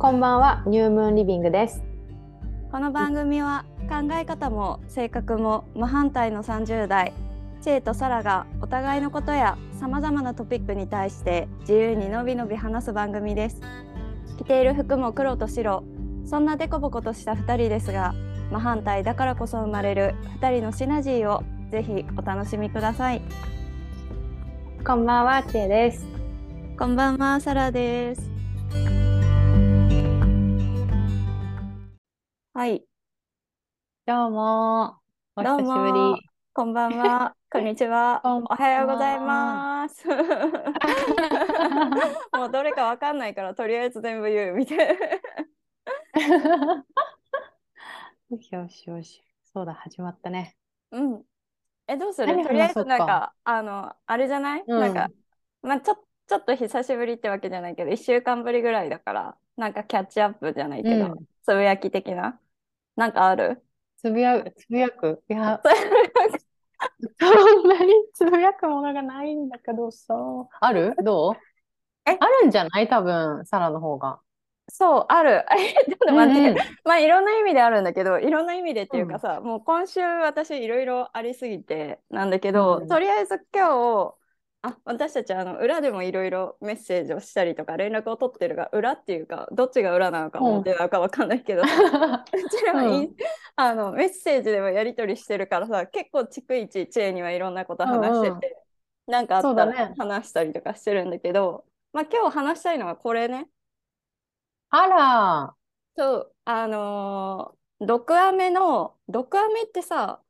こんばんは、ニュームーンリビングです。この番組は考え方も性格も真反対の30代チェイとサラがお互いのことやさまざまなトピックに対して自由にのびのび話す番組です着ている服も黒と白そんなデコボコとした2人ですが真反対だからこそ生まれる2人のシナジーをぜひお楽しみくださいこんばんは、チェです。こんばんはサラですはいどうも。おどう久しぶもり。こんばんは。こんにちは。こんおはようございます。もうどれかわかんないから、とりあえず全部言うみたいよしよしよし。そうだ、始まったね。な。うん。え、どうする？何とりあえずなんか、あの、あれじゃない、うんなんか、まあちょ、ちょっと久しぶりってわけじゃないけど、1週間ぶりぐらいだから、なんかキャッチアップじゃないけど、うんつぶやき的な。なんかある？つぶやく、つぶやく？いや、そんなにつぶやくものがないんだけどさ。ある？どう？え？あるんじゃない？多分、サラの方が。そう、ある。え、ちょっと待って。うんうんまあいろんな意味であるんだけどいろんな意味でっていうかさ、もう今週私いろいろありすぎてなんだけど、うんとりあえず今日あ私たちあの裏でもいろいろメッセージをしたりとか連絡を取ってるが裏っていうかどっちが裏なのかうん。表なのかわかんないけどさ、うちらうんあのメッセージでもやり取りしてるからさ結構逐一チェーにはいろんなこと話してて、なんかあったら話したりとかしてるんだけど、まあ今日話したいのはこれね。あら、そう、あのー、毒アメの、毒アメってさ、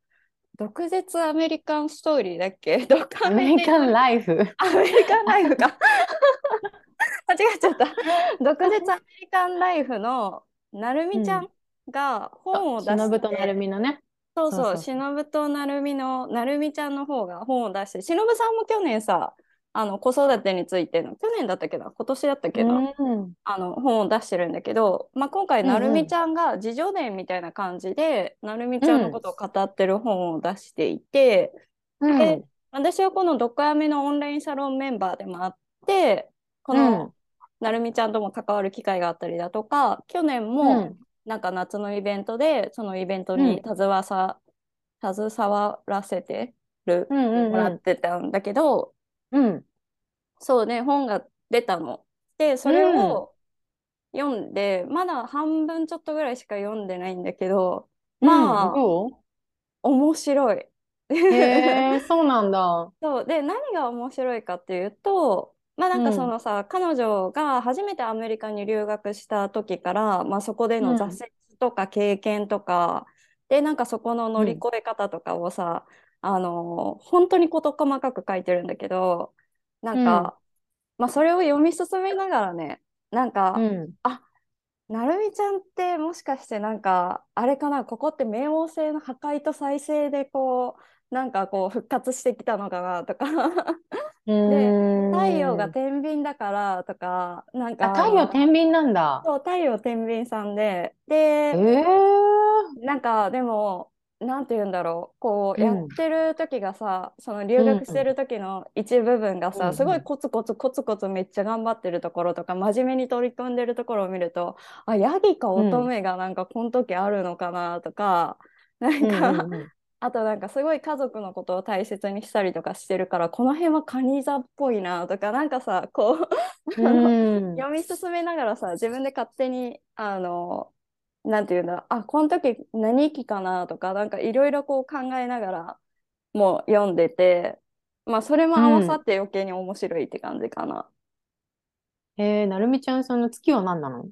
毒舌アメリカンストーリーだっけ？毒アアメリカンライフ。アメリカンライフか。間違えちゃった。毒舌アメリカンライフのなるみちゃんが本を出忍して、となるみのね。そうそうしのぶとなるみの、なるみちゃんの方が本を出して、しのぶさんも去年さ、あの子育てについての、去年だったっけな、今年だったっけな、うん。あの本を出してるんだけど、まあ、今回うんうん。なるみちゃんが自叙伝みたいな感じで、なるみちゃんのことを語ってる本を出していて、うん。で私はこの「毒アメ」のオンラインサロンメンバーでもあってこの、なるみちゃんとも関わる機会があったりだとか去年うもん。なんか夏のイベントでそのイベントに携わさ、携わらせてるうんうんうん。もらってたんだけど、うん。そうね、本が出たの。で、それを読んで、まだ半分ちょっとぐらいしか読んでないんだけど、まあ、う？んど面白い。うへえ、そうなんだ。そう。で、何が面白いかっていうと、まあなんかうんそのさ、彼女が初めてアメリカに留学した時から、まあそこでのうん挫折とか経験とか、で、なんかそこの乗り越え方とかをさ、あの、本当に事細かく書いてるんだけど、なんか、まあそれを読み進めながらね、なんか、うん。なるみちゃんってもしかしてなんかあれかなここって冥王星の破壊と再生でこうなんかこう復活してきたのかなとか うん太陽が天秤だからとかなんかあ、太陽天秤なんだ。そう太陽天秤さんでえでえ。なんかでもなんて言うんだろう。こううん。やってる時がさ、その留学してる時の一部分がさ、うん。すごいコツコツコツコツめっちゃ頑張ってるところとか真面目に取り組んでるところを見るとあヤギか乙女がなんかこの時あるのかなとか、なんうんか、うんうん。あとなんかすごい家族のことを大切にしたりとかしてるからこの辺はカニ座っぽいなとかなんかさこう 読み進めながらさ自分で勝手にあのなんていうんだあこの時何期かなとかなんかいろいろこう考えながらもう読んでてまあそれも合わさって余計に面白いって感じかな。えー、なるみちゃんさんの月は何なの？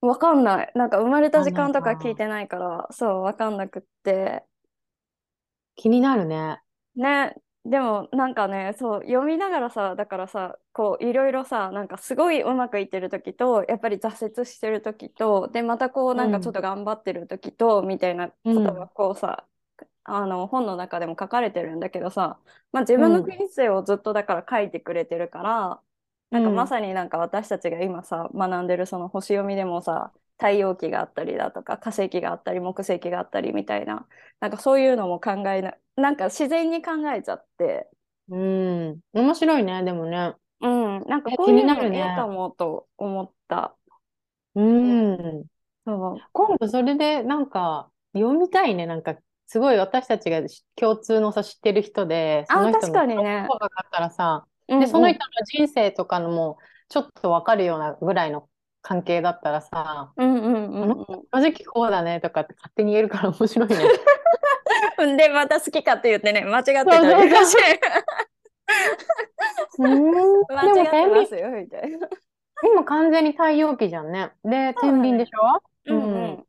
わかんない。なんか生まれた時間とか聞いてないからそうわかんなくって。気になるね。ね、でもなんかね、そう、読みながらさ、だからさ、こう、いろいろさ、なんかすごいうまくいってる時と、やっぱり挫折してる時と、で、またこう、なんかちょっと頑張ってる時と、みたいなことがこうさ、あの、本の中でも書かれてるんだけどさ、まあ自分の人生をずっとだから書いてくれてるから、なんかまさになんか私たちが今さ、学んでるその星読みでもさ、太陽系があったりだとか火星があったり木星があったりみたいななんかそういうのも考えななんか自然に考えちゃってうん。面白いね、でもね。うんなんかえこういうの気になるねいいかもと思ったうん。そう。今度それでなんか読みたいね。なんかすごい私たちがし共通のさ知ってる人で、そあ、の人確の言かにね。葉があったらさ、うんで、そのうん人の人生とかのもちょっとわかるようなぐらいの関係だったらさ、うんうんうんこの時期こうだねとかって勝手に言えるから面白いね。うん。で、また好きかって言ってね、間違ってたりとかし間違ってますよ、みたいな。今完全に太陽期じゃんね。で、天秤でしょ？うんうん。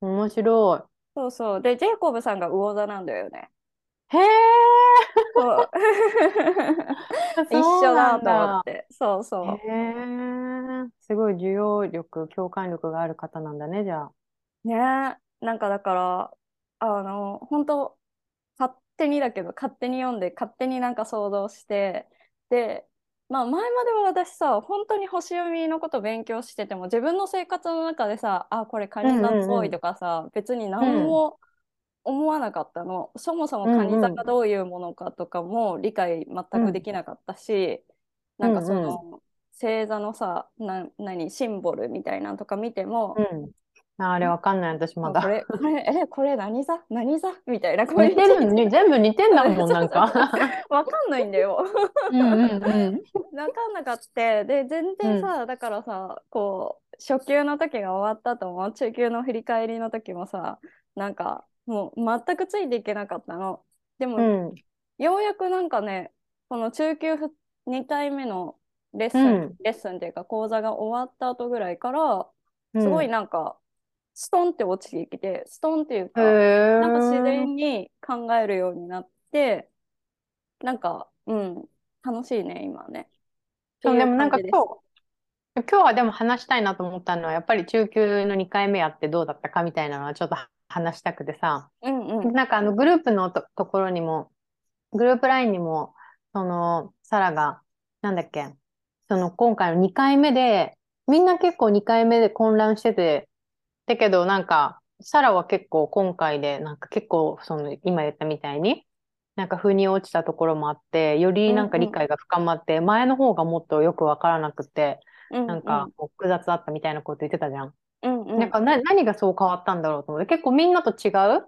面白そうそう。で、ジェイコブさんが魚座なんだよね。い。へえ。一緒だ。と思って。そうそう。へえ、すごい受容力、共感力がある方なんだね、じゃあ。ねえ、なんかだから、あの、本当勝手にだけど、勝手に読んで、勝手になんか想像して、で、まあ前までは私さ、本当に星読みのこと勉強してても、自分の生活の中でさ、あ、これカニ座っぽいとかさ、別に何も思わなかったの。そもそもカニ座がどういうものかとかも理解全くできなかったし、なんかそうんの、星座のさ、な、何、シンボルみたいなのとか見ても、うん。ああれわかんない、私まだ。あこれ、これ、え、これ何座？何座？みたいな。これ似てるね、全部似てんだもん、なんか。わかんないんだよ。うんうんうん。わかんなかった。で、全然さ、だからさ、こう、初級の時が終わったとも、中級の振り返りの時もさ、なんか、もう全くついていけなかったの。でも、うん。ようやくなんかね、この中級ふ2回目のレッスン、うんレッスンっていうか講座が終わった後ぐらいから、うんすごいなんか、ストンって落ちてきて、ストンっていうか、へなんか自え。然に考えるようになって、なんか、うん、楽しいね、今ね。そう、でもなんか今日、今日はでも話したいなと思ったのは、やっぱり中級の2回目やってどうだったかみたいなのはちょっと話したくてさ、うんうん。なんかあのグループのと、ところにも、グループラインにも、その、サラが、なんだっけ、その今回の2回目で、みんな結構2回目で混乱してて、だけどなんか、サラは結構今回で、なんか結構その今言ったみたいに、なんか腑に落ちたところもあって、よりなんか理解が深まって、前の方がもっとよくわからなくて、うんなんか複雑だったみたいなこと言ってたじゃん。うんうん。なんかな、何がそう変わったんだろうと思って、結構みんなと違う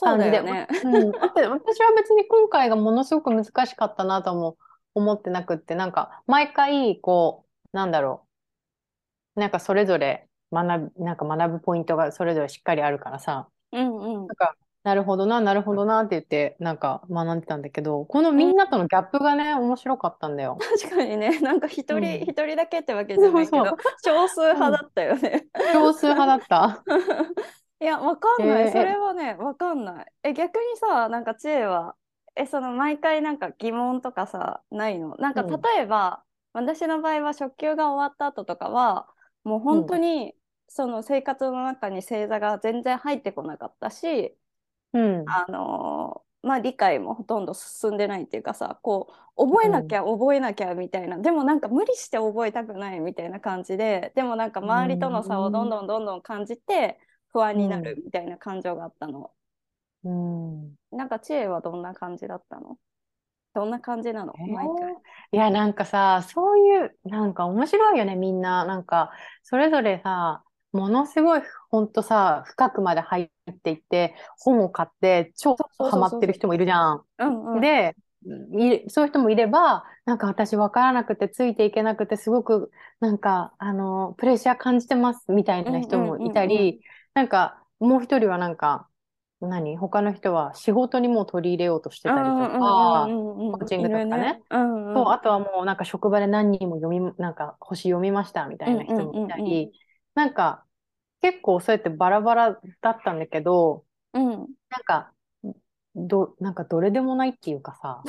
感じで。ね。うん、だって私は別に今回がものすごく難しかったなとも思ってなくって、なんか毎回こう、なんだろう、なんかそれぞれ学ぶ、なんか学ぶポイントがそれぞれしっかりあるからさ、うんうんなん。か、なるほどな、なるほどなって言って、なんか学んでたんだけど、このみんなとのギャップがね、面白かったんだよ。確かにね、なんか一人、うん一人だけってわけじゃないけそうど、少数派だったよね。少数派だった。いや、わかんない。えーそれはね、わかんない。え、逆にさ、なんか知恵は、え、その毎回なんか疑問とかさ、ないの？なんかうん例えば、私の場合は初級が終わった後とかは、もう本当に、その生活の中に星座が全然入ってこなかったし、うん。あのーまあ理解もほとんど進んでないっていうかさこう覚えなきゃ覚えなきゃみたいな、でもなんか無理して覚えたくないみたいな感じででもなんか周りとの差をどんどんどんどん感じて不安になるみたいな感情があったの、うん。なんか知恵はどんな感じだったの？どんな感じなの？えー？毎回。いや、なんかさ、そういう、なんか面白いよね、みんな。なんか、それぞれさ、ものすごい、ほんとさ、深くまで入っていって、本を買って、超ハマってる人もいるじゃん。うんうん。で、いそういう人もいれば、なんか私分からなくて、ついていけなくて、すごく、なんか、あの、プレッシャー感じてます、みたいな人もいたうんうんうんり、なんか、もう一人はなんか、何？他の人は仕事にもう取り入れようとしてたりとか、ココーチングとかね。うんうん。そう、あとはもうなんか職場で何人も読み、なんか星読みましたみたいな人もいたうんうんうんり、なんか結構そうやってバラバラだったんだけど、うんなんか、ど、なんかどれでもないっていうかさ、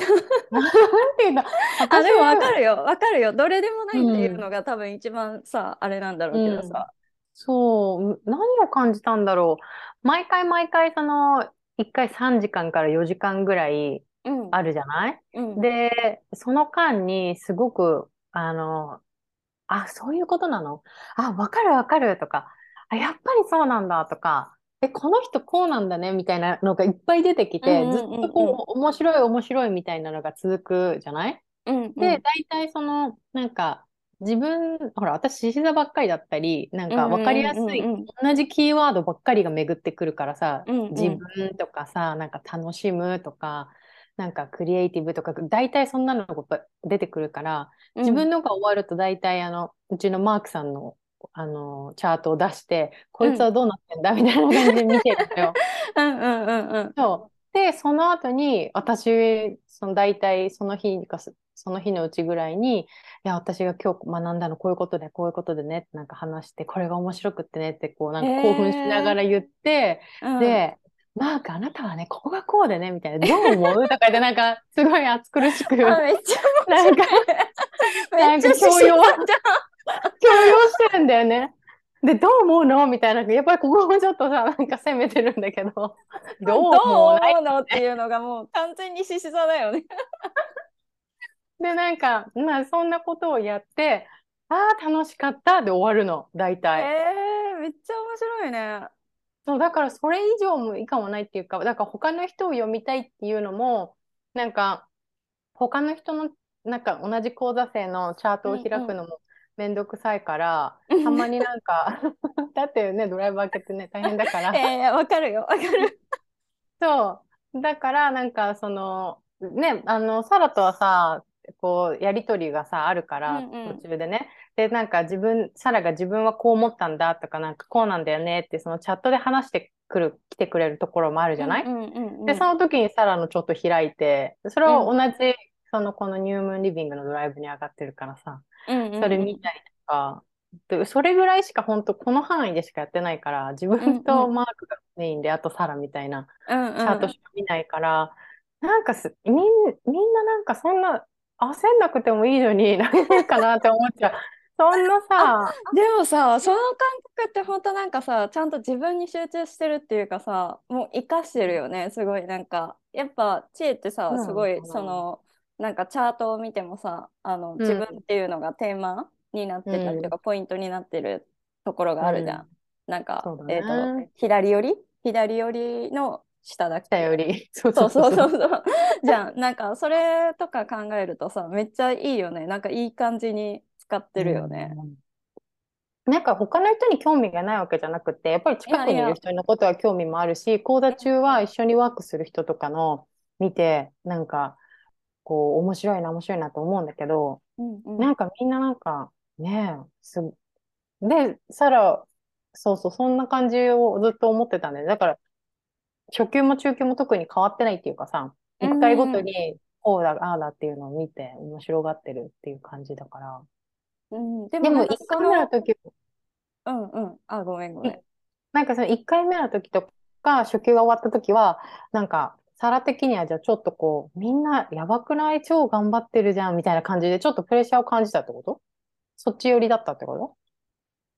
なんていうの、あ、私でもわかは、るよ。わかるよ。どれでもないっていうのが多分一番さ、あれなんだろうけどさ。そう、何を感じたんだろう。毎回毎回その、1回3時間から4時間ぐらいうん。あるじゃない？うん。で、その間にすごく、あの、あ、そういうことなの？あ、わかるわかるとか、あ、やっぱりそうなんだとか、え、この人こうなんだねみたいなのがいっぱい出てきて、ずっうんうんうん。うんとこう、面白い面白いみたいなのが続くじゃない？うんうん。で、大体その、なんか、自分、ほら、私、獅子座ばっかりだったり、なんか分かりやすい、うん。うんうん同じキーワードばっかりが巡ってくるからさ、うんうん。自分とかさ、なんか楽しむとか、なんかクリエイティブとか、大体そんなのが出てくるから、うん。自分のが終わると大体あの、うちのマークさんの、あの、チャートを出して、こいつはどうなってんだみたいな感じで見てるのよ。うんうんうんうん。そう。で、その後に、私、その大体その日かす、その日のうちぐらいに、いや、私が今日学んだのこういうことで、こういうことでねってなんか話して、これが面白くってねって、こう、なんか興奮しながら言って、うん。で、マーク、あなたはね、ここがこうでね、みたいな、どう思う？とか言って、なんか、すごい暑苦しく、あめっちゃなんか、めっちゃなんか教養獅子座じ強要してるんだよね。で、どう思うの？みたいな、やっぱりここもちょっとさ、なんか責めてるんだけど、どう思どうの？っていうのがもう完全に獅子座だよね。で、なんか、まあ、そんなことをやって、ああ、楽しかったで終わるの、大え体。ー、めっちゃ面白いね。そう、だからそれ以上も以下もないっていうか、だから他の人を読みたいっていうのも、なんか、他の人の、なんか同じ講座生のチャートを開くのもめんどくさいから、たまになんか、だってね、ドライブ開けてね、大変だから。えー、わかるよわかる。そう。だから、なんか、その、ね、あの、サラとはさ、こう、やりとりがさ、あるから、うんうん途中でね。で、なんか自分、サラが自分はこう思ったんだとか、なんかこうなんだよねって、そのチャットで話してくる、来てくれるところもあるじゃない、うんうんうんうんで、その時にサラのちょっと開いて、それを同じ、その、このニュームーンリビングのドライブに上がってるからさ、うんうんうん。それ見たりとか、でそれぐらいしか本当この範囲でしかやってないから、自分うんうんとマークがメインで、あとサラみたいな、うんうん。チャートしか見ないから、なんかすみん、みんななんかそんな焦んなくてもいいのに、なんかなって思っちゃう。そんなさ、でもさその感覚って本当なんかさちゃんと自分に集中してるっていうかさもう生かしてるよねすごい。なんかやっぱ知恵ってさすごいそのなんかチャートを見てもさあのん自分っていうのがテーマになってたりとか、ポイントになってるところがあるじゃん。うんなんか、そうだねえっ、と左寄り？左寄りの下だっけ？下より。そうそうそうそうう。そう。じゃん、なんかそれとか考えるとさ、めっちゃいいよね。なんかいい感じに使ってるよね。うんなんか他の人に興味がないわけじゃなくて、やっぱり近くにいいやいやる人のことは興味もあるし、講座中は一緒にワークする人とかの見て、なんか、こう、面白いな、面白いなと思うんだけど、うんうん。なんかみんななんか、ねえ、す、で、サラ、そうそう、そんな感じをずっと思ってたんで、だから、初級も中級も特に変わってないっていうかさ、うん一回ごとに、こうだ、ああだっていうのを見て、面白がってるっていう感じだから。うん、ででも、もなんかそ一回目のの、時、うんうん、あ、ごめんごめん。なんかその1回目の時とか、初級が終わった時は、なんか、サラ的にはじゃあちょっとこう、みんなやばくない？超頑張ってるじゃんみたいな感じで、ちょっとプレッシャーを感じたってこと？そっち寄りだったってこと？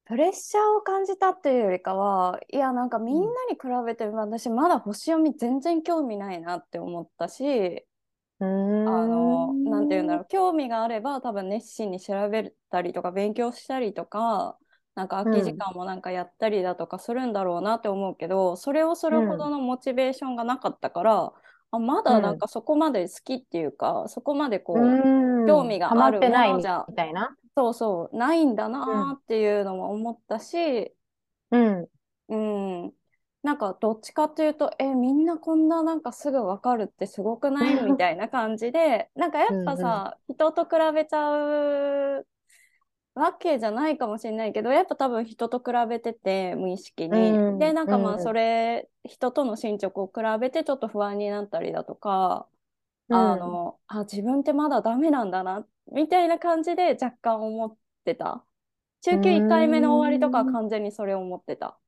プレッシャーを感じたっていうよりかは、いや、なんかみんなに比べて、私まだ星読み全然興味ないなって思ったし、うーん。あの、なんて言うんだろう、興味があれば多分熱心に調べたりとか勉強したりとか、なんか空き時間もなんかやったりだとかするんだろうなって思うけど、それをするほどのモチベーションがなかったから、あ、まだなん。かそこまで好きっていうか、そこまでこう、うん。興味があるってないみものじゃたいな。そうそう、ないんだなーっていうのも思ったし、うん。うん、なんかどっちかっていうと、え、みんなこんななんかすぐわかるってすごくない？みたいな感じで、なんかやっぱさ、人と比べちゃうわけじゃないかもしれないけど、やっぱ多分人と比べてて、無意識に。うんで、なんかまうんあそれ、人との進捗を比べてちょっと不安になったりだとか、あの、あ、自分ってまだダメなんだな、みたいな感じで若干思ってた。中級1回目の終わりとかは完全にそれを思ってた。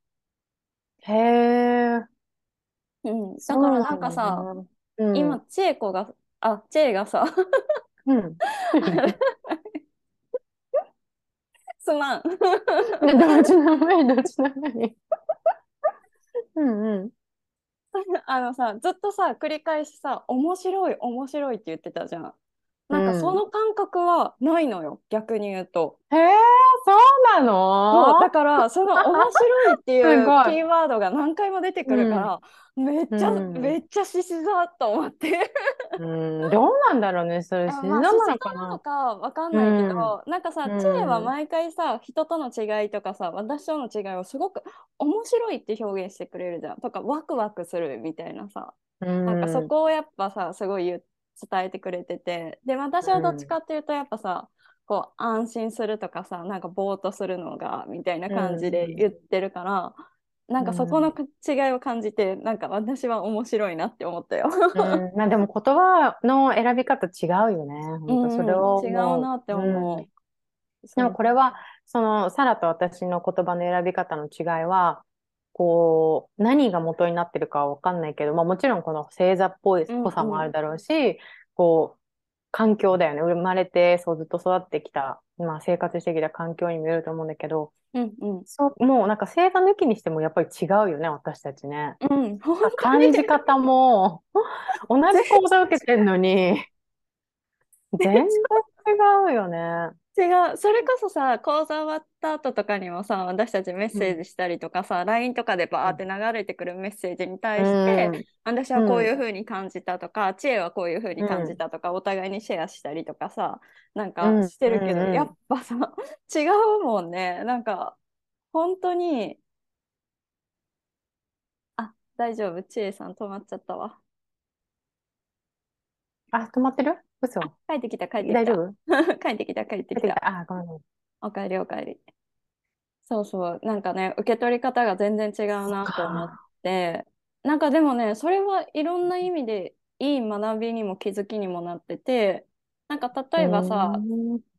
へえ。うん、だからなんかさ、今、千恵子が、あ、千恵がさ、うん、うん。すまん。でどっちの前どっちの前 うんうん。あのさ、ずっとさ、繰り返しさ、面白い、面白いって言ってたじゃん。なんかその感覚はないのよ、逆に言うと。へえ、そうなの？だからその面白いっていう キーワードが何回も出てくるから、めっちゃ、うん。めっちゃ獅子座と思って。うん、どうなんだろうね、それ、あまあ自然なのか獅子座なのな。かわかんないけど、なんかさ、うん知恵は毎回さ、人との違いとかさ、私との違いをすごく面白いって表現してくれるじゃん。とか、ワクワクするみたいなさ、うん、なんかそこをやっぱさ、すごい言う伝えてくれてて、で、私はどっちかっていうと、やっぱさ、こう安心するとかさ、なんかぼーっとするのがみたいな感じで言ってるから、なんかそこの違いを感じて、なんか私は面白いなって思ったよ。うん、まあでも言葉の選び方違うよね。本当それをうん違もうなって思う。ん。でもこれは、その、サラと私の言葉の選び方の違いは、こう、何が元になってるかはわかんないけど、まあもちろんこの星座っぽい、うんうんぽさもあるだろうし、こう、環境だよね。生まれて、そうずっと育ってきた、まあ生活してきた環境にもよると思うんだけど、うんうん。そう、もうなんか星座抜きにしてもやっぱり違うよね、私たちね。うん、感にじ方も、同じ講座受けてんのに、全然違うよね。違う。それこそさ、講座終わった後とかにもさ、私たちメッセージしたりとかさ、LINE とかでバーって流れてくるメッセージに対して、私はこういう風に感じたとか、知恵はこういう風に感じたとか、お互いにシェアしたりとかさ、なんかしてるけど、うんうんうんやっぱさ、違うもんね。なんか、本当に、あ、大丈夫。知恵さん止まっちゃったわ。あ、止まってる？嘘。帰ってきた、帰ってきた。大丈夫？帰ってきた、帰ってきた。あ、ごめん。おかえりおかえり。そうそう、なんかね、受け取り方が全然違うなと思って、なんかでもね、それはいろんな意味でいい学びにも気づきにもなってて、なんか例えばさ、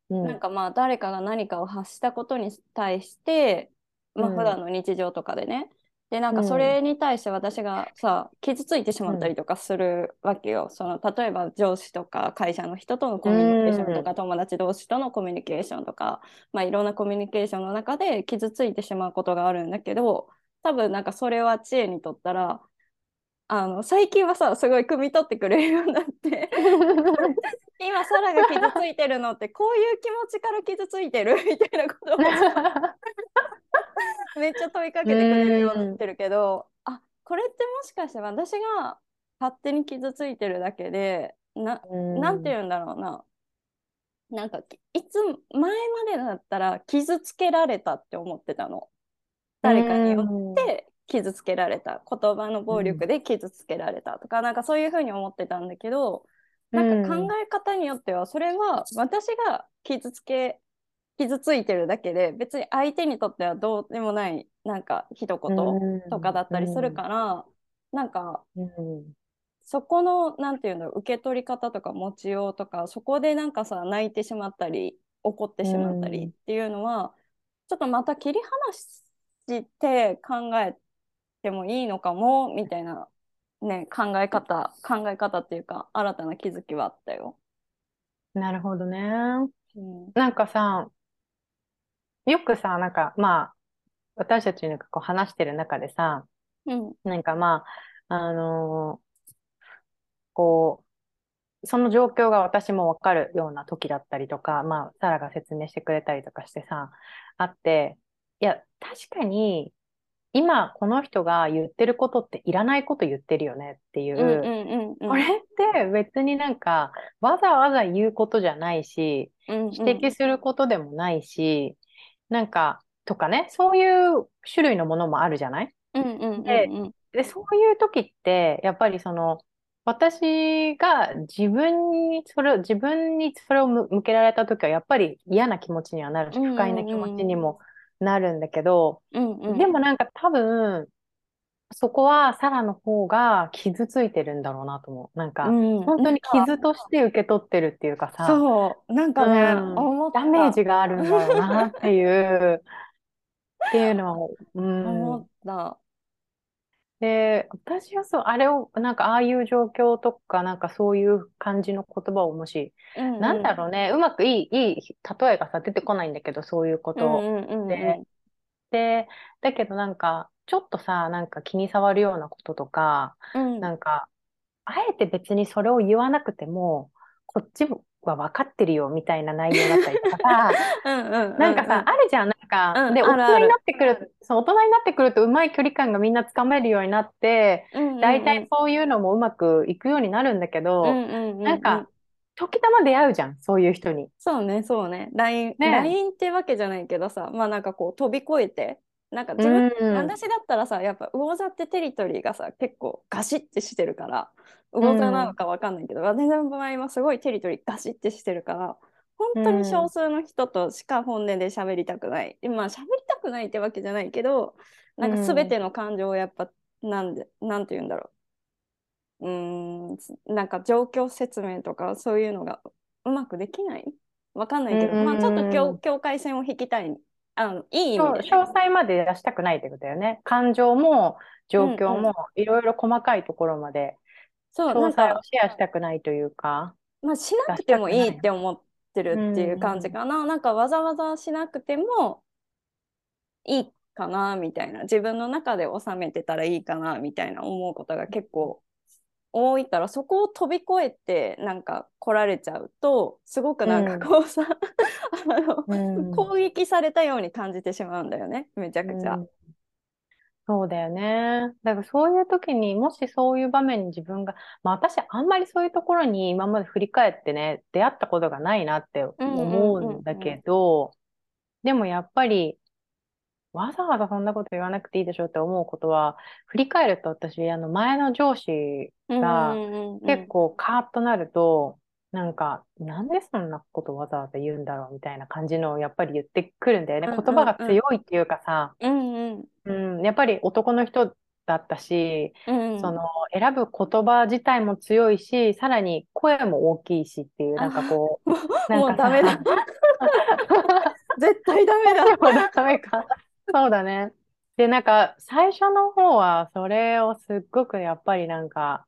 うん、なんかまあ誰かが何かを発したことに対して、まあうん。普段の日常とかでね、でなんかうんそれに対して私がさ傷ついてしまったりとかするわけよ。その例えば上司とか会社の人とのコミュニケーションとか、友達同士とのコミュニケーションとか、まあいろんなコミュニケーションの中で傷ついてしまうことがあるんだけど、多分なんかそれは知恵にとったら、あの最近はさすごい汲み取ってくれるようになって。今サラが傷ついてるのってこういう気持ちから傷ついてるみたいなことを めっちゃ問いかけてくれるようになってるけど、あこれってもしかして私が勝手に傷ついてるだけでななんて言うんだろうな。なんかいつ前までだったら傷つけられたって思ってたの。誰かによって傷つけられた。言葉の暴力で傷つけられたとか、なんかそういうふうに思ってたんだけどなんか考え方によってはそれは私が傷つけ傷ついてるだけで別に相手にとってはどうでもないなんか一言とかだったりするから、なんかうんそこのなんていうの受け取り方とか持ちようとかそこでなんかさ泣いてしまったり怒ってしまったりっていうのは、ちょっとまた切り離して考えてもいいのかもみたいなね考え方考え方っていうか新たな気づきはあったよ。なるほどね。うんなんかさ、よくさ、なんかまあ、私たちなんかこう話してる中でさ、うん。なんかまあ、あのーこう、その状況が私もわかるような時だったりとか、まあ、サラが説明してくれたりとかしてさ、あって、いや、確かに、今この人が言ってることっていらないこと言ってるよねっていう、これって別になんかわざわざ言うことじゃないし、指摘することでもないし、なんか、とかね、そういう種類のものもあるじゃない？うんうんうんでうん。で、そういう時って、やっぱりその、私が自分にそれを、自分にそれを向向けられた時は、やっぱり嫌な気持ちにはなるし、不快な気持ちにもなるんだけど、うんうん。でもなんか多分、そこはサラの方が傷ついてるんだろうなと思う。なんか、うん本当に傷として受け取ってるっていうかさ、そうなんかね、うんダメージがあるんだろうなっていう、っていうのを、うん。思った。で、私はそう、あれを、なんかああいう状況とか、なんかそういう感じの言葉をもし、うんうんなんだろうね、うまくいい、いい例えがさ、出てこないんだけど、そういうこうんと。うんうんうんでで、だけどなんか、ちょっとさ、なんか気に障るようなこととか、うん。なんか、あえて別にそれを言わなくても、こっちも、は分かってるよみたいな内容だったりとかさ、うんうんうんなんかさ、あるじゃん、なんか、で、大うんあるある。人になってくる、そう、大人になってくるとうまい距離感がみんなつかめるようになって、うんうんうん。大体そういうのもうまくいくようになるんだけど、うんうんうんうん。なんか、時たま出会うじゃん、そういう人に。そうねそうね。LINE ね LINE ってわけじゃないけどさまあなんかこう飛び越えてなんか自分、うん。私だったらさやっぱ魚座ってテリトリーがさ結構ガシッてしてるから魚座なのかわかんないけど、私の場合はすごいテリトリーガシッてしてるから本当に少数の人としか本音で喋りたくない、でまあ喋りたくないってわけじゃないけどなんか全ての感情をやっぱなんでなんて言うんだろう。うーんなんか状況説明とかそういうのがうまくできない？わかんないけど、うん。まあちょっと境境界線を引きたいあのいい意味でね。詳細まで出したくないってことだよね。感情も状況うんもいろいろ細かいところまでそ詳細をか、シェアしたくないというか。まあ、しなくてもいいって思ってるっていう感じかな、なんかわざわざしなくてもいいかなみたいな。自分の中で収めてたらいいかなみたいな思うことが結構多いからそこを飛び越えてなんか来られちゃうとすごくなんかこうさ、あのうん攻撃されたように感じてしまうんだよねめちゃくちゃ。うんそうだよね。だからそういう時にもしそういう場面に自分が、まあ私あんまりそういうところに今まで振り返ってね、出会ったことがないなって思うんだけど、でもやっぱりわざわざそんなこと言わなくていいでしょって思うことは、振り返ると私、あの前の上司がうんうんうんうん。結構カーッとなると、なんか、なんでそんなことわざわざ言うんだろうみたいな感じのをやっぱり言ってくるんだよね。うんうんうん。言葉が強いっていうかさ、うんうん。うん、やっぱり男の人だったし、うんその選ぶ言葉自体も強いし、さらに声も大きいしっていう、なんかこう、もかうダメだ。さ 絶対ダメだ。ダメか。そうだね。で、なんか最初の方はそれをすっごくやっぱりなんか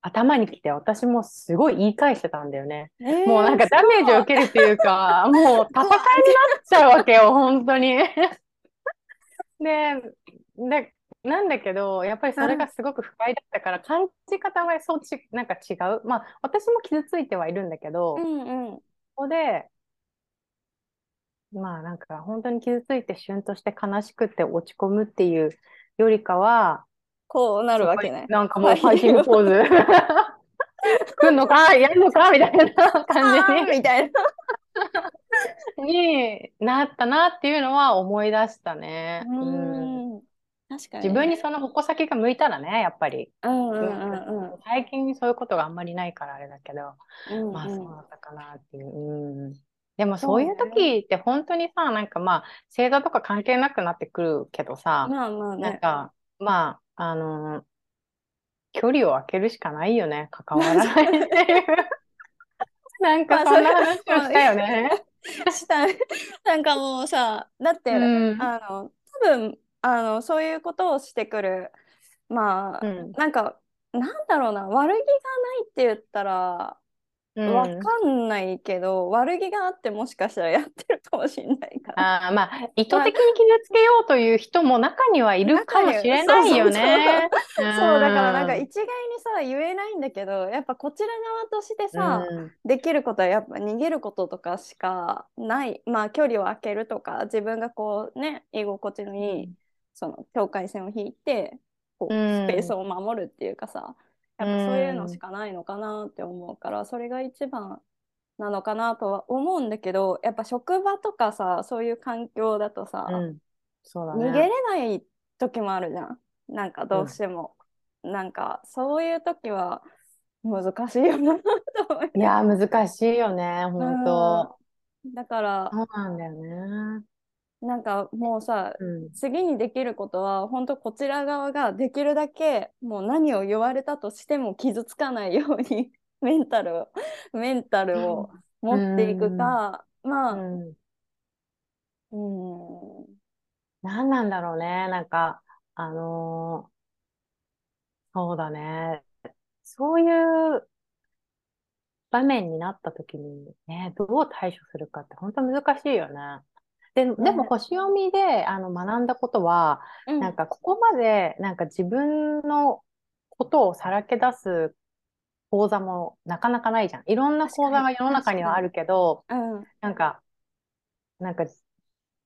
頭にきて私もすごい言い返してたんだよね。もうなんかダメージを受けるっていうか、もう戦いになっちゃうわけよ、本当に。で、で、なんだけど、やっぱりそれがすごく不快だったから、感じ方がそうち、なんか違う。まあ、私も傷ついてはいるんだけど、こうんうんこで、まあなんか本当に傷ついてシュンとして悲しくて落ち込むっていうよりかは、こうなるわけね。なんかもうファイティングポーズ。来んのか？やるのか？みたいなあ感じに ーみたいな。になったなっていうのは思い出したね。ううんん確かにね。自分にその矛先が向いたらね、やっぱり。うんうんうんうん最近そういうことがあんまりないからあれだけど、うんまあうんそうだったかなっていう。うん、でもそういう時って本当にさ、なんかまあ星座とか関係なくなってくるけどさ、まあまあね。なんかまあ、あの距離を空けるしかないよね、関わらないっていう。なんかそんな話をしたよね。したなんかもうさだって、うん。あの多分あのそういうことをしてくる。まあ、うん。なんかなんだろうな。悪気がないって言ったらうんわかんないけど、悪気があってもしかしたらやってるかもしれないから。あーまあ、意図的に傷つけようという人も中にはいるかもしれないよね。そうだからなんか一概にさ言えないんだけどやっぱこちら側としてさ、うん。できることはやっぱ逃げることとかしかない。まあ距離を空けるとか自分がこうね居心地のいい、その境界線を引いてこううん。スペースを守るっていうかさやっぱそういうのしかないのかなって思うから、それが一番なのかなとは思うんだけどやっぱ職場とかさそういう環境だとさ、うん。そうだね。逃げれない時もあるじゃん。なんかどうしても、なんかそういう時は難しいよなと思う。いやー、難しいよね、本当。うん。だからそうなんだよね。なんかもうさうん。次にできることは本当こちら側ができるだけもう何を言われたとしても傷つかないようにメンタルをメンタルを持っていくか、まあうんうん何なんだろうね。なんか、あのーそうだね。そういう場面になった時にね、どう対処するかって本当難しいよね。で、でも星読みであの学んだことは、うんなんかここまでなんか自分のことをさらけ出す講座もなかなかないじゃん。いろんな講座が世の中にはあるけど、うん。なんか、なんか、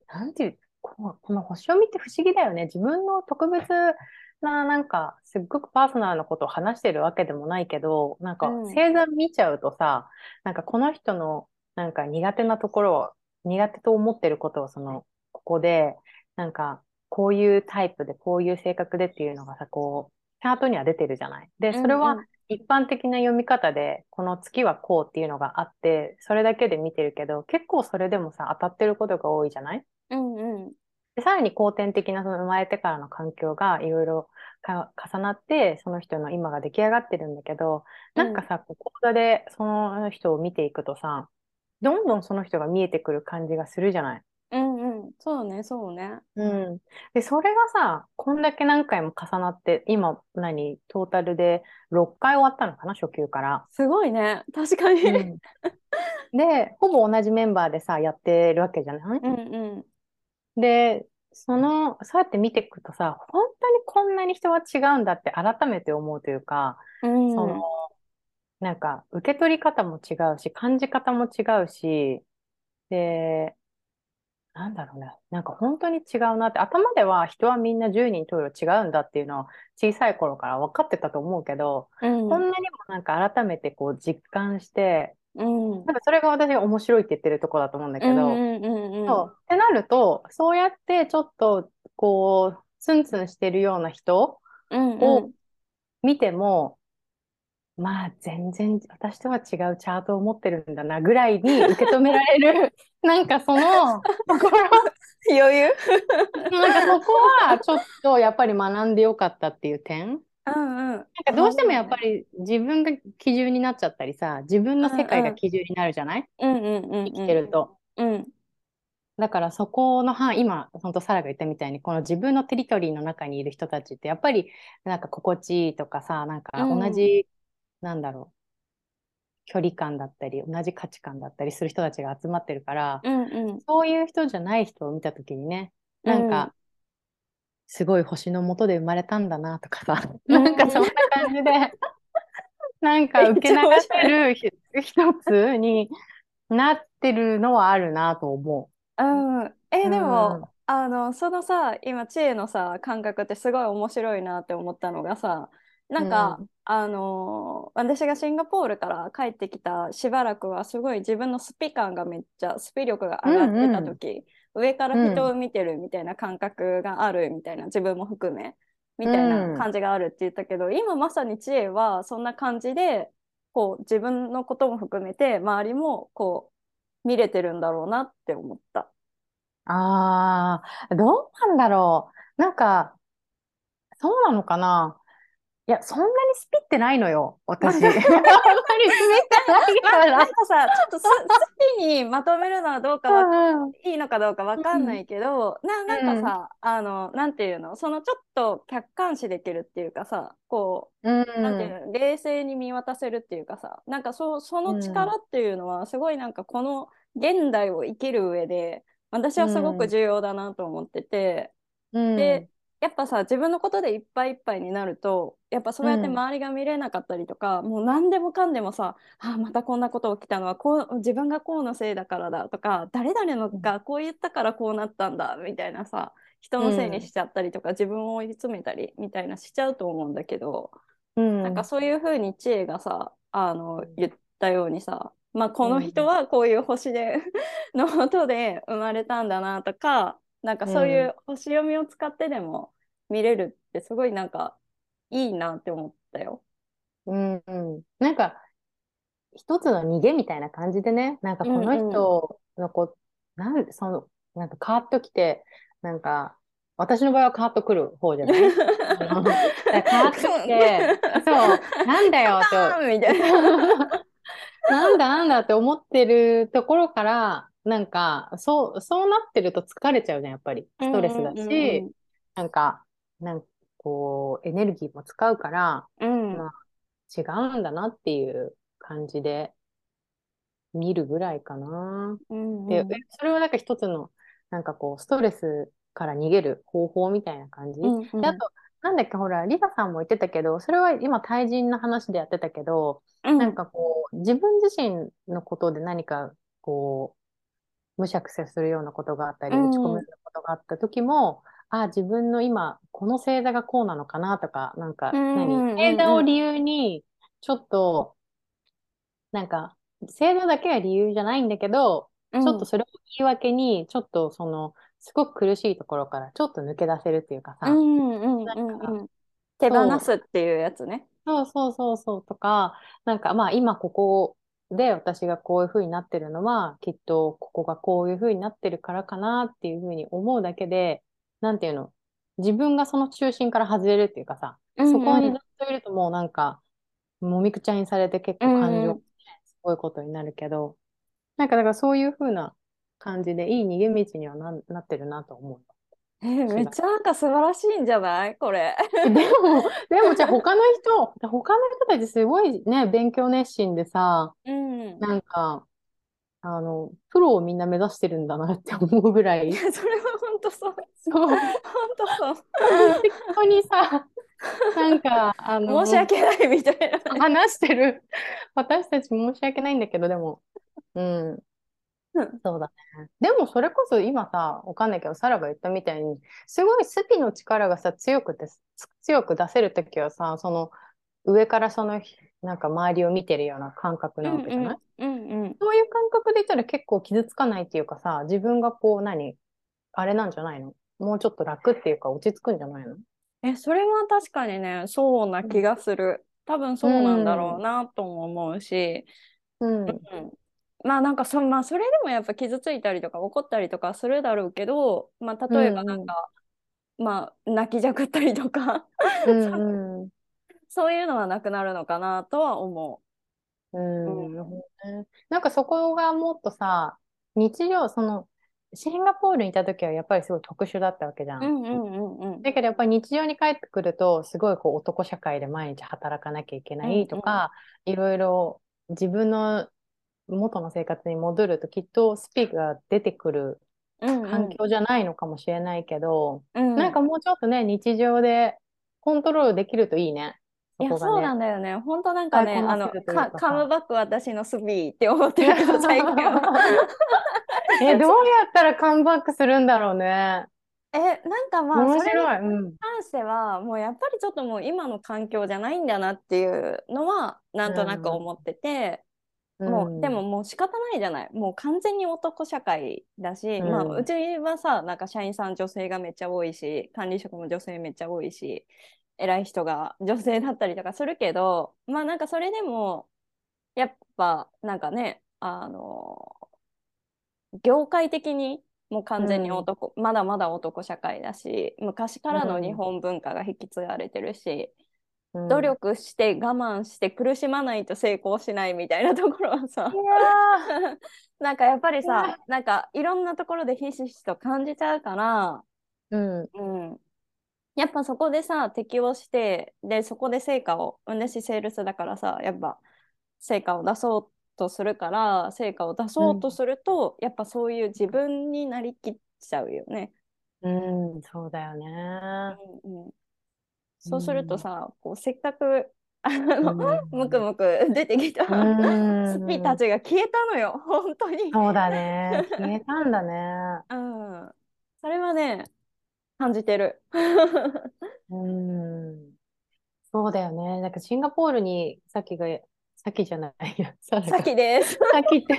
なんていう、この、この星読みって不思議だよね。自分の特別な、なんか、すっごくパーソナルなことを話してるわけでもないけど、なんかうん、星座見ちゃうとさ、なんかこの人の、なんか苦手なところを、苦手と思ってることを、その、ここで、なんか、こういうタイプで、こういう性格でっていうのがさ、こう、チャートには出てるじゃない。で、それは一般的な読み方で、この月はこうっていうのがあって、それだけで見てるけど、結構それでもさ、当たってることが多いじゃない？うんうん。で、さらに後天的なその生まれてからの環境がいろいろか重なって、その人の今が出来上がってるんだけど、なんかさ、こう講座でその人を見ていくとさ、どんどんその人が見えてくる感じがするじゃない。うんうん。そうね、そうね。うん。で、それがさ、こんだけ何回も重なって、今、何、トータルで6回終わったのかな、初級から。すごいね。確かに。うんで、ほぼ同じメンバーでさ、やってるわけじゃない？うんうん。で、その、そうやって見ていくとさ、本当にこんなに人は違うんだって改めて思うというか、うんその、なんか、受け取り方も違うし、感じ方も違うし、で、なんだろうね。なんか本当に違うなって、頭では人はみんな10人十色違うんだっていうのを小さい頃から分かってたと思うけど、うんこんなにもなんか改めてこう実感して、うんなんかそれが私が面白いって言ってるところだと思うんだけど、うんうんうんうんそう。ってなると、そうやってちょっと、こう、ツンツンしてるような人を見ても、まあ、全然私とは違うチャートを持ってるんだなぐらいに受け止められる、なんかそのところ、余裕。なんかそこはちょっとやっぱり学んでよかったっていう点。うんうん。なんかどうしてもやっぱり自分が基準になっちゃったりさ、自分の世界が基準になるじゃない？生きてると。うん。だからそこの範囲、今、本当サラが言ったみたいに、この自分のテリトリーの中にいる人たちって、やっぱりなんか心地いいとかさ、なんか同じ、なんだろう、距離感だったり、同じ価値観だったりする人たちが集まってるから、うんうん。そういう人じゃない人を見たときにね、なんか、すごい星の下で生まれたんだなとかさ、うん。なんかそんな感じで、なんか受け流せるひ一つになってるのはあるなと思う。ん、え、でうん。も、あの、そのさ、今、知恵のさ、感覚ってすごい面白いなって思ったのがさ、なんか、うあの、私がシンガポールから帰ってきたしばらくは、すごい自分のスピ感がめっちゃ、スピ力が上がってた時、上から人を見てるみたいな感覚があるみたいな、自分も含め、みたいな感じがあるって言ったけど、今まさに知恵は、そんな感じで、こう、自分のことも含めて、周りも、こう、見れてるんだろうなって思った。ああ、どうなんだろう。なんか、そうなのかないや、そんなにスピってないのよ、私。あんまりスピってないから。なんかさ、ちょっとすスピにまとめるのはどうかいいのかどうかわかんないけど、な、なんかさ、あの、なんていうの、そのちょっと客観視できるっていうかさ、こうんう、なんていうの、冷静に見渡せるっていうかさ、なんかそ、その力っていうのは、すごいなんかこの現代を生きる上で、私はすごく重要だなと思ってて、うん。で、やっぱさ自分のことでいっぱいいっぱいになるとやっぱそうやってうん。周りが見れなかったりとか、もう何でもかんでもさあまたこんなこと起きたのはこう自分がこうのせいだからだとか誰々のがこう言ったからこうなったんだみたいなさ人のせいにしちゃったりとか、自分を追い詰めたりみたいなしちゃうと思うんだけど、うん。なんかそういうふうに知恵がさあの言ったようにさまあこの人はこういう星で の音で生まれたんだなとかなんかそういう星読みを使ってでも見れるってすごいなんかいいなって思ったよ。うんうん。なんか、一つの逃げみたいな感じでね、なんかこの人のこ、なんで、その、なんかカーッときて、なんか、私の場合はカーッとくる方じゃない？カーッときて、そう、なんだよあと、ーみたいな。なんだなんだって思ってるところから、なんか、そう、そうなってると疲れちゃうじゃん、やっぱり。ストレスだうんうんし、なんか、なんかこう、エネルギーも使うから、うんまあ違うんだなっていう感じで見るぐらいかな。うんで、えそれはなんか一つの、なんかこう、ストレスから逃げる方法みたいな感じ？うんうんで、あと、なんだっけ、ほら、リサさんも言ってたけど、それは今対人の話でやってたけど、うんなんかこう、自分自身のことで何かこう、むしゃくしゃするようなことがあったり、うん落ち込むようなことがあった時も、あ、自分の今、この星座がこうなのかなとか、なんか、何？星座を理由に、ちょっと、なんか、星座だけが理由じゃないんだけど、うん。ちょっとそれを言い訳に、ちょっとその、すごく苦しいところからちょっと抜け出せるっていうかさ、手放すっていうやつね。そうそうそうそうとか、なんかまあ今ここで私がこういう風になってるのは、きっとここがこういう風になってるからかなっていう風に思うだけで、なんていうの、自分がその中心から外れるっていうかさ、うんうんそこにずっといるともうなんか、もみくちゃにされて結構感情うんうんすごいことになるけど、なんかだからそういう風な感じでいい逃げ道にはな、なってるなと思う。えーめっちゃなんか素晴らしいんじゃない？これ。でも、でもじゃあ他の人、他の人たちすごいね、勉強熱心でさ、うん。なんか、あの、プロをみんな目指してるんだなって思うぐらい、それは本当そう。そう、本当そう。本当にさ、なんか、あの、申し訳ないみたいなね。話してる私たち申し訳ないんだけど、でも、うんうん、そうだ。でもそれこそ今さ、わかんないけど、サラが言ったみたいに、すごいスピの力がさ、強くて、強く出せるときはさ、その、上からその、なんか周りを見てるような感覚なわけじゃない、うん。そういう感覚で言ったら結構傷つかないっていうかさ、自分がこう何、あれなんじゃないのもうちょっと楽っていうか落ち着くんじゃないのえ、それは確かにね、そうな気がする。多分そうなんだろうなとも思うし、うん。うんまあなんかそ、まあ、それでもやっぱ傷ついたりとか怒ったりとかするだろうけど、まあ、例えばなんか、まあ泣きじゃくったりとかうんうん。そういうのはなくなるのかなとは思うん、なるほどね。なんかそこがもっとさ、日常、その、シンガポールにいた時はやっぱりすごい特殊だったわけじゃう。うんうんうんうん。だけどやっぱり日常に帰ってくると、すごいこう男社会で毎日働かなきゃいけないとか、いろいろ自分の元の生活に戻るときっとスピーが出てくるうんうん環境じゃないのかもしれないけど、うんなんかもうちょっとね、日常でコントロールできるといいね。いや、こがそうなんだよね。本当なんかね、あの、かカムバック私のスピーって思ってるけど、最近は。え、どうやったらカムバックするんだろうね。え、なんかまあ、面それに。関しては、もうやっぱりちょっともう今の環境じゃないんだなっていうのは、なんとなく思ってて、もう、でももう仕方ないじゃない。もう完全に男社会だし、うん。まあ、うちはさ、なんか社員さん女性がめっちゃ多いし、管理職も女性めっちゃ多いし、偉い人が 女性だったりとかするけど、まあなんかそれでも、やっぱなんかね、あの、業界的にもう完全に男、まだまだ男社会だし、昔からの日本文化が引き継がれてるし、うん努力して我慢して苦しまないと成功しないみたいなところはさ。なんかやっぱりさなんかいろんなところでひしひしと感じちゃうから、ーうん、やっぱそこでさ適応してでそこで成果をうんでしセールスだからさやっぱ成果を出そうとするから成果を出そうとすると、やっぱそういう自分になりきっちゃうよね。うん、うん、そうだよね。うんうん、そうするとさ、こうせっかくあの、うんむくむく出てきたうんスピたちが消えたのよ、本当に。そうだね。消えたんだね。うん。それはね、感じてる。うん。そうだよね。なんかシンガポールにさっきが、さっきじゃないや、ささっきです。さっきって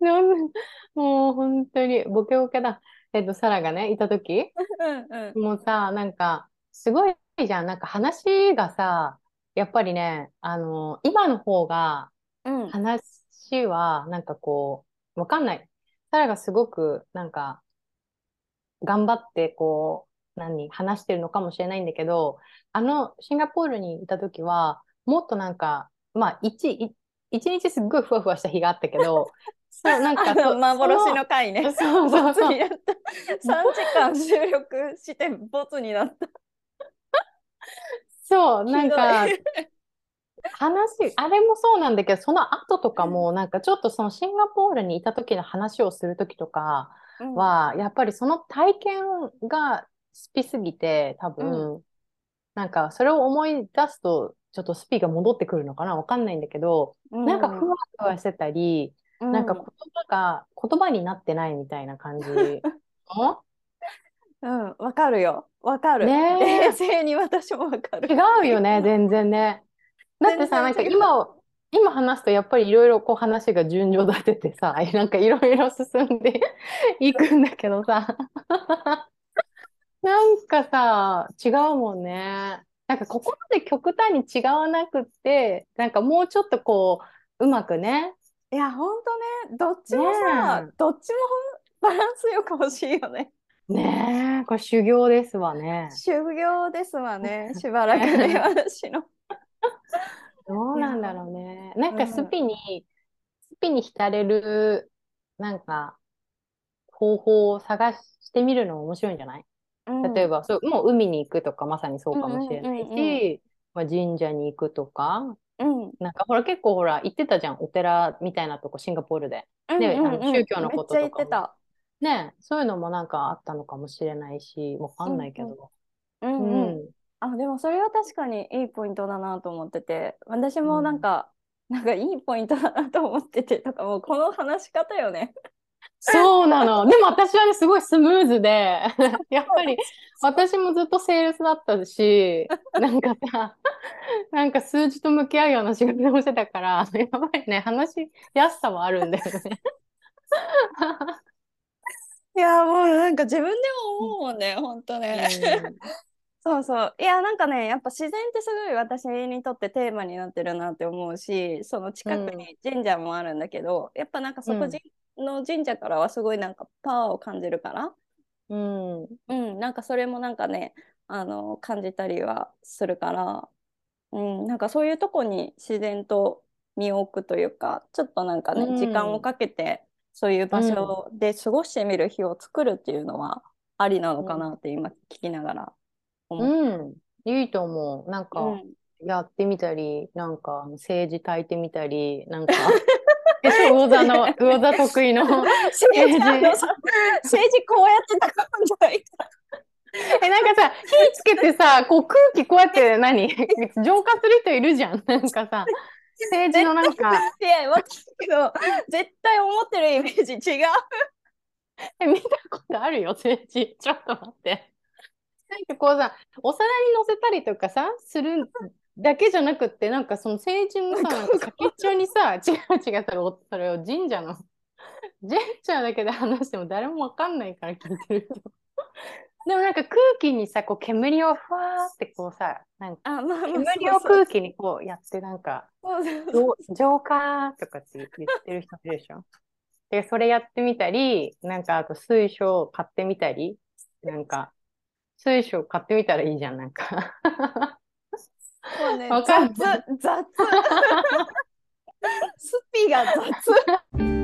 もう本当にボケボケだ。えっと、サラがね、いた時うんうん。もうさ、なんか、すごいじゃん。なんか話がさ、やっぱりね、あの、今の方が、うん。話は、なんかこう、わかんない。サラがすごく、なんか、頑張って、こう、何、話してるのかもしれないんだけど、あの、シンガポールにいた時は、もっとなんか、まあ、一、い一日すっごいふわふわした日があったけど、そう、なんか幻の回ね。そうそうそう。ボツになった。3時間収録してボツになった。そう、なんか話、あれもそうなんだけど、その後とかも、なんかちょっとそのシンガポールにいた時の話をする時とか、うん。は、やっぱりその体験がスピすぎて、多分、なんかそれを思い出すと、ちょっとスピが戻ってくるのかなわかんないんだけど、うん。なんかふわふわしてたり、うんなんか言葉が言葉になってないみたいな感じ。うんうん、わかるよ。わかる。ねえ冷静に私もわかる。違うよね、全然ね。だってさ、なんか今を、今話すとやっぱりいろいろこう話が順序立ててさ、なんかいろいろ進んでいくんだけどさ、なんかさ、違うもんね。なんかここまで極端に違わなくって、なんかもうちょっとこう、うまくね。いや、ほんとね、どっちもさ、ねえどっちもバランスよく欲しいよね。ねえ、これ修行ですわね。修行ですわね、しばらくね、私の。どうなんだろうね。なんかうんスピに、スピに浸れる、なんか、方法を探してみるのも面白いんじゃない？例えば、ば、そう、もう海に行くとか、まさにそうかもしれないうんうんうんし、まあ、神社に行くとか、うん、なんかほら、結構ほら、行ってたじゃん、お寺みたいなとこ、シンガポールで。うんねうんうんあの宗教のこととか。ね、そういうのもなんかあったのかもしれないし、わかんないけど。うんううんん。あ、でもそれは確かにいいポイントだなと思ってて、私もなんか、なんかいいポイントだなと思っててとか、もうこの話し方よね。そうなの。でも私はね、すごいスムーズで、やっぱり私もずっとセールスだったし、なんかさ、なんか数字と向き合うような仕事をしてたから、やっぱりね、話しやすさはあるんだよね。いや、もうなんか自分でも思うもんね、ほんとね。そうそう。いや、なんかね、やっぱ自然ってすごい私にとってテーマになってるなって思うし、その近くに神社もあるんだけど、やっぱなんかそこうんじの神社からはすごいなんかパワーを感じるから、うん。うん、なんかそれもなんかね、あの、感じたりはするから、うん、なんかそういうとこに自然と身を置くというか、ちょっとなんかね、うん時間をかけて、そういう場所で過ごしてみる日を作るっていうのはありなのかなって今聞きながら思。うん。いいと思う。なんか、うんやってみたり、なんか、政治炊いてみたり、なんか、でしょ魚座の、魚座得意の。政治 政治こうやってたんじゃないか。え、なんかさ、火つけてさ、こう空気こうやって何？浄化する人いるじゃん。なんかさ、政治のなんか、いや、わかるけど、絶対思ってるイメージ違う。え、見たことあるよ、政治。ちょっと待って。なんかこうさ、お皿に乗せたりとかさ、するだけじゃなくって、なんかその政治のさ、なんか先っちょにさ、違う違う、それをそれを神社の、神社だけで話しても誰もわかんないから聞いてる人。でもなんか空気にさ、こう煙をふわーってこうさ、なんかあ、まあまあ、煙を空気にこうやってなんか、浄化とかって言ってる人いるでしょ。で、それやってみたり、なんかあと水晶を買ってみたり、なんか、水晶買ってみたらいいじゃん、なんか。もうね、わかん雑、雑。スピが雑。